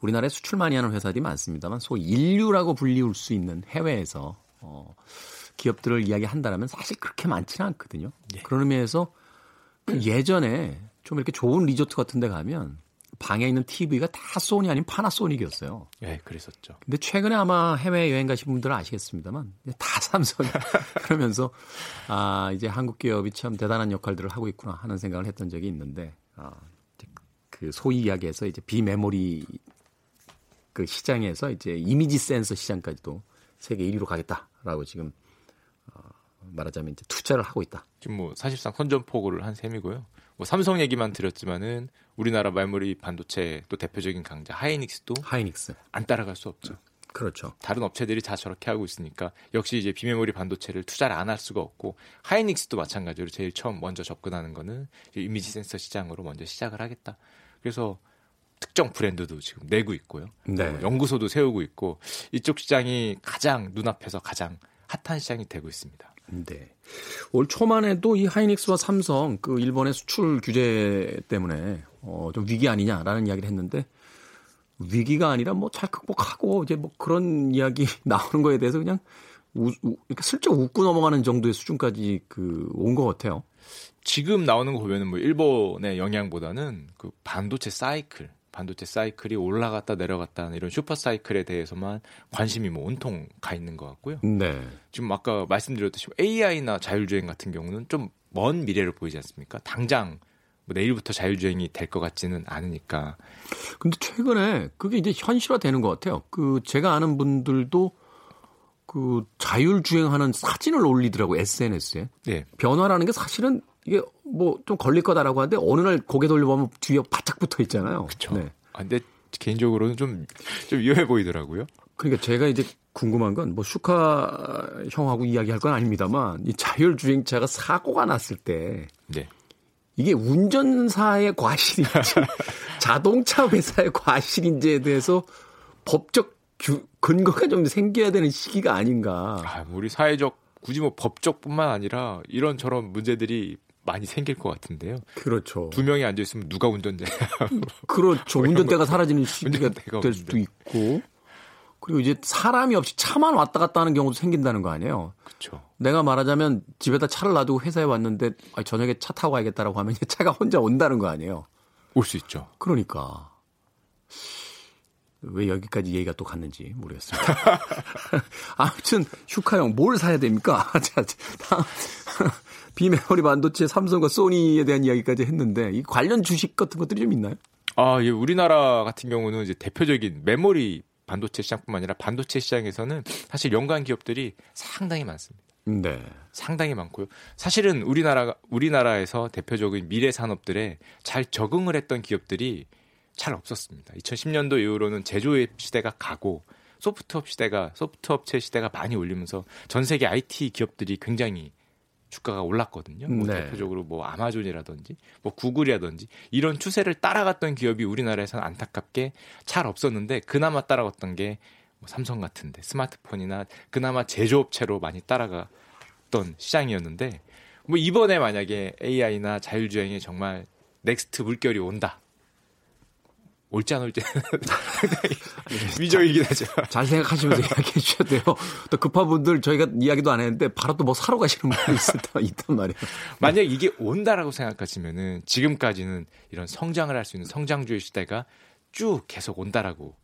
우리나라에 수출 많이 하는 회사들이 많습니다만 소위 인류라고 불리울 수 있는 해외에서 어, 기업들을 이야기한다라면 사실 그렇게 많지는 않거든요. 그런 의미에서 그 예전에 좀 이렇게 좋은 리조트 같은 데 가면 방에 있는 TV가 다 소니 아닌 파나소닉이었어요. 예, 그랬었죠. 근데 최근에 아마 해외 여행 가신 분들은 아시겠습니다만 다 삼성이 그러면서 아 이제 한국 기업이 참 대단한 역할들을 하고 있구나 하는 생각을 했던 적이 있는데 아, 그 소위 이야기해서 이제 비메모리 그 시장에서 이제 이미지 센서 시장까지도 세계 1위로 가겠다 라고 지금 어, 말하자면 이제 투자를 하고 있다. 지금 뭐 사실상 선전포고를 한 셈이고요. 뭐 삼성 얘기만 드렸지만은 우리나라 말머리 반도체 또 대표적인 강자 하이닉스도 하이닉스 안 따라갈 수 없죠. 그렇죠. 다른 업체들이 다 저렇게 하고 있으니까 역시 이제 비메모리 반도체를 투자를 안 할 수가 없고 하이닉스도 마찬가지로 제일 처음 먼저 접근하는 거는 이 이미지 센서 시장으로 먼저 시작을 하겠다. 그래서 특정 브랜드도 지금 내고 있고요. 네. 어, 연구소도 세우고 있고 이쪽 시장이 가장 눈앞에서 가장 핫한 시장이 되고 있습니다. 네. 올 초만 해도 이 하이닉스와 삼성 그 일본의 수출 규제 때문에 어, 좀 위기 아니냐라는 이야기를 했는데 위기가 아니라 뭐 잘 극복하고 이제 뭐 그런 이야기 나오는 거에 대해서 그냥 우, 우, 이렇게 슬쩍 웃고 넘어가는 정도의 수준까지 그 온 것 같아요. 지금 나오는 거 보면은 뭐 일본의 영향보다는 그 반도체 사이클, 반도체 사이클이 올라갔다 내려갔다 하는 이런 슈퍼 사이클에 대해서만 관심이 뭐 온통 가 있는 것 같고요. 네. 지금 아까 말씀드렸듯이 AI나 자율주행 같은 경우는 좀 먼 미래를 보이지 않습니까? 당장 뭐 내일부터 자율주행이 될 것 같지는 않으니까 근데 최근에 그게 이제 현실화되는 것 같아요. 그 제가 아는 분들도 그 자율주행하는 사진을 올리더라고 SNS에. 네. 변화라는 게 사실은 이게 뭐 좀 걸릴 거다라고 하는데 어느 날 고개 돌려보면 뒤에 바짝 붙어 있잖아요. 그렇죠. 네. 아, 근데 개인적으로는 좀 좀 위험해 보이더라고요. 그러니까 제가 이제 궁금한 건 뭐 슈카 형하고 이야기할 건 아닙니다만 이 자율주행차가 사고가 났을 때 네. 이게 운전사의 과실인지 자동차 회사의 과실인지에 대해서 법적 규, 근거가 좀 생겨야 되는 시기가 아닌가. 아, 우리 사회적 굳이 뭐 법적뿐만 아니라 이런 저런 문제들이 많이 생길 것 같은데요. 그렇죠. 두 명이 앉아 있으면 누가 운전자야? 그렇죠. 운전대가 사라지는 시기가 운전대가 될 수도 있고. 그리고 이제 사람이 없이 차만 왔다 갔다 하는 경우도 생긴다는 거 아니에요. 그렇죠. 내가 말하자면 집에다 차를 놔두고 회사에 왔는데 아, 저녁에 차 타고 가야겠다라고 하면 차가 혼자 온다는 거 아니에요. 올 수 있죠. 그러니까 왜 여기까지 얘기가 또 갔는지 모르겠습니다. 아무튼 휴카 형 뭘 사야 됩니까? 자, 다음 비메모리 반도체 삼성과 소니에 대한 이야기까지 했는데 이 관련 주식 같은 것들이 좀 있나요? 아, 예, 우리나라 같은 경우는 이제 대표적인 메모리 반도체 시장뿐만 아니라 반도체 시장에서는 사실 연관 기업들이 상당히 많습니다. 네. 상당히 많고요. 사실은 우리나라가 우리나라에서 대표적인 미래 산업들에 잘 적응을 했던 기업들이 잘 없었습니다. 2010년도 이후로는 제조업 시대가 가고 소프트웨어 시대가 소프트웨어 시대가 많이 올리면서 전 세계 IT 기업들이 굉장히 주가가 올랐거든요. 뭐 네. 대표적으로 뭐 아마존이라든지 뭐 구글이라든지 이런 추세를 따라갔던 기업이 우리나라에서는 안타깝게 잘 없었는데 그나마 따라갔던 게 뭐 삼성 같은데 스마트폰이나 그나마 제조업체로 많이 따라갔던 시장이었는데 뭐 이번에 만약에 AI나 자율주행에 정말 next 물결이 온다. 올지 안 올지 미정이긴 하죠. 잘 생각하시면서 이야기해 주셔야 돼요. 또 급한 분들 저희가 이야기도 안 했는데 바로 또 뭐 사러 가시는 분이 있다, 있단 말이에요. 만약 이게 온다라고 생각하시면은 지금까지는 이런 성장을 할 수 있는 성장주의 시대가 쭉 계속 온다라고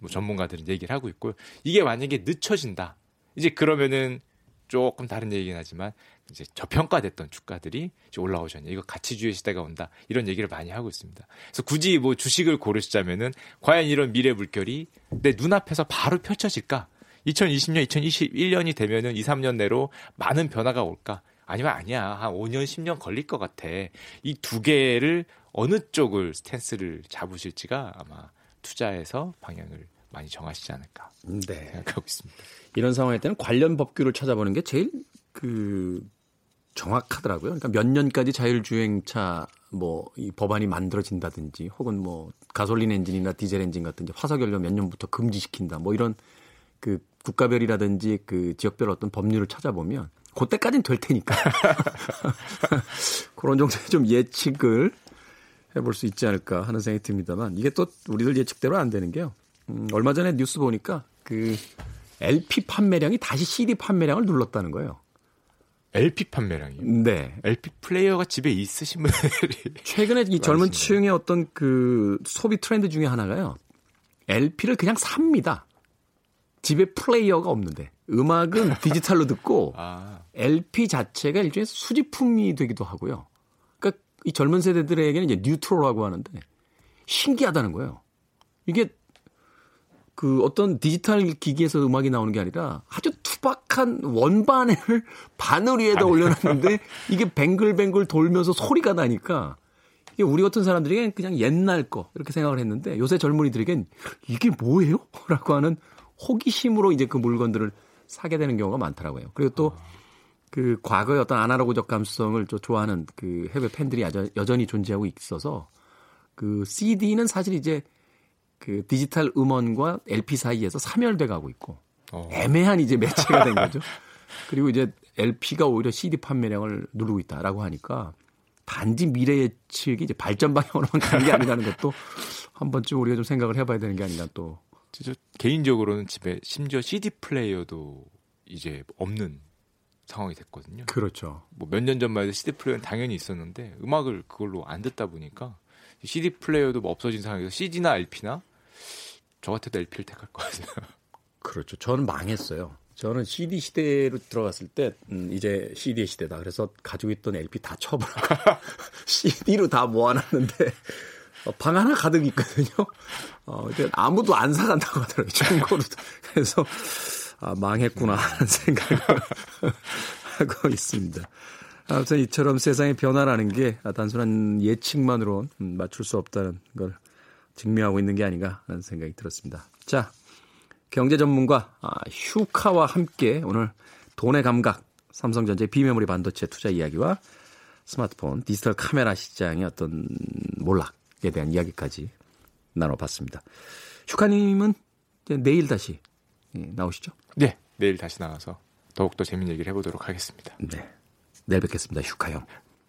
뭐 전문가들은 얘기를 하고 있고요. 이게 만약에 늦춰진다. 이제 그러면은 조금 다른 얘기긴 하지만 이제 저평가됐던 주가들이 이제 올라오잖아요. 이거 가치주의 시대가 온다. 이런 얘기를 많이 하고 있습니다. 그래서 굳이 뭐 주식을 고르시자면은 과연 이런 미래 물결이 내 눈앞에서 바로 펼쳐질까? 2020년, 2021년이 되면은 2, 3년 내로 많은 변화가 올까? 아니면 아니야. 한 5년, 10년 걸릴 것 같아. 이 두 개를 어느 쪽을 stance를 잡으실지가 아마 투자에서 방향을 많이 정하시지 않을까 네. 생각하고 있습니다. 이런 상황일 때는 관련 법규를 찾아보는 게 제일 그 정확하더라고요. 그러니까 몇 년까지 자율주행차 뭐 이 법안이 만들어진다든지 혹은 뭐 가솔린 엔진이나 디젤 엔진 같은 화석 연료 몇 년부터 금지시킨다 뭐 이런 그 국가별이라든지 그 지역별 어떤 법률을 찾아보면 그때까지는 될 테니까 그런 정도의 좀 예측을 해볼 수 있지 않을까 하는 생각이 듭니다만 이게 또 우리들 예측대로 안 되는 게요. 음, 얼마 전에 뉴스 보니까 그 LP 판매량이 다시 CD 판매량을 눌렀다는 거예요. LP 판매량이요. 네. LP 플레이어가 집에 있으신 분들이 최근에 이 젊은. 층의 어떤 그 소비 트렌드 중에 하나가요. LP를 그냥 삽니다. 집에 플레이어가 없는데 음악은 디지털로 듣고 아, LP 자체가 일종의 수집품이 되기도 하고요. 그러니까 이 젊은 세대들에게는 이제 뉴트로라고 하는데 신기하다는 거예요. 이게 그 어떤 디지털 기기에서 음악이 나오는 게 아니라 아주 투박한 원반을 바늘 위에다 올려놨는데 이게 뱅글뱅글 돌면서 소리가 나니까 이게 우리 같은 사람들에게는 그냥 옛날 거 이렇게 생각을 했는데 요새 젊은이들에겐 이게 뭐예요? 라고 하는 호기심으로 이제 그 물건들을 사게 되는 경우가 많더라고요. 그리고 또 그 과거의 어떤 아날로그적 감수성을 좀 좋아하는 그 해외 팬들이 여전- 여전히 존재하고 있어서 그 CD는 사실 이제 그 디지털 음원과 LP 사이에서 사멸돼 가고 있고 어. 애매한 이제 매체가 된 거죠. 그리고 이제 LP가 오히려 CD 판매량을 누르고 있다라고 하니까 단지 미래 예측이 이제 발전 방향으로만 가는 게 아니라는 것도 한 번쯤 우리가 좀 생각을 해봐야 되는 게 아닌가 또. 저 개인적으로는 집에 심지어 CD 플레이어도 이제 없는 상황이 됐거든요. 그렇죠. 뭐 몇 년 전만 해도 CD 플레이어는 당연히 있었는데 음악을 그걸로 안 듣다 보니까 CD 플레이어도 뭐 없어진 상황에서 CD나 LP나 저 같아도 LP를 택할 것 같아요. 그렇죠. 저는 망했어요. 저는 CD 시대로 들어갔을 때 음, 이제 CD의 시대다. 그래서 가지고 있던 LP 다 쳐버리고 CD로 다 모아놨는데 어, 방 하나 가득 있거든요. 어, 아무도 안 사간다고 하더라고요. 중고로. 그래서 아, 망했구나 하는 생각을 하고 있습니다. 아무튼 이처럼 세상의 변화라는 게 단순한 예측만으로 맞출 수 없다는 걸 증명하고 있는 게 아닌가 하는 생각이 들었습니다. 자, 경제 전문가 아, 휴카와 함께 오늘 돈의 감각, 삼성전자 비메모리 반도체 투자 이야기와 스마트폰, 디지털 카메라 시장의 어떤 몰락에 대한 이야기까지 나눠봤습니다. 휴카님은 내일 다시 예, 나오시죠? 네, 내일 다시 나와서 더욱더 재밌는 얘기를 해보도록 하겠습니다. 네. 내일 뵙겠습니다. 휴카 형.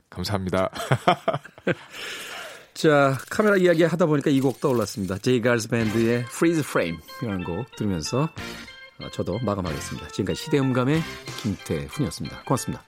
감사합니다. 자, 카메라 이야기 하다 보니까 이 곡 떠올랐습니다. 제이 갈스 밴드의 Freeze Frame이라는 곡 들으면서 저도 마감하겠습니다. 지금까지 시대음감의 김태훈이었습니다. 고맙습니다.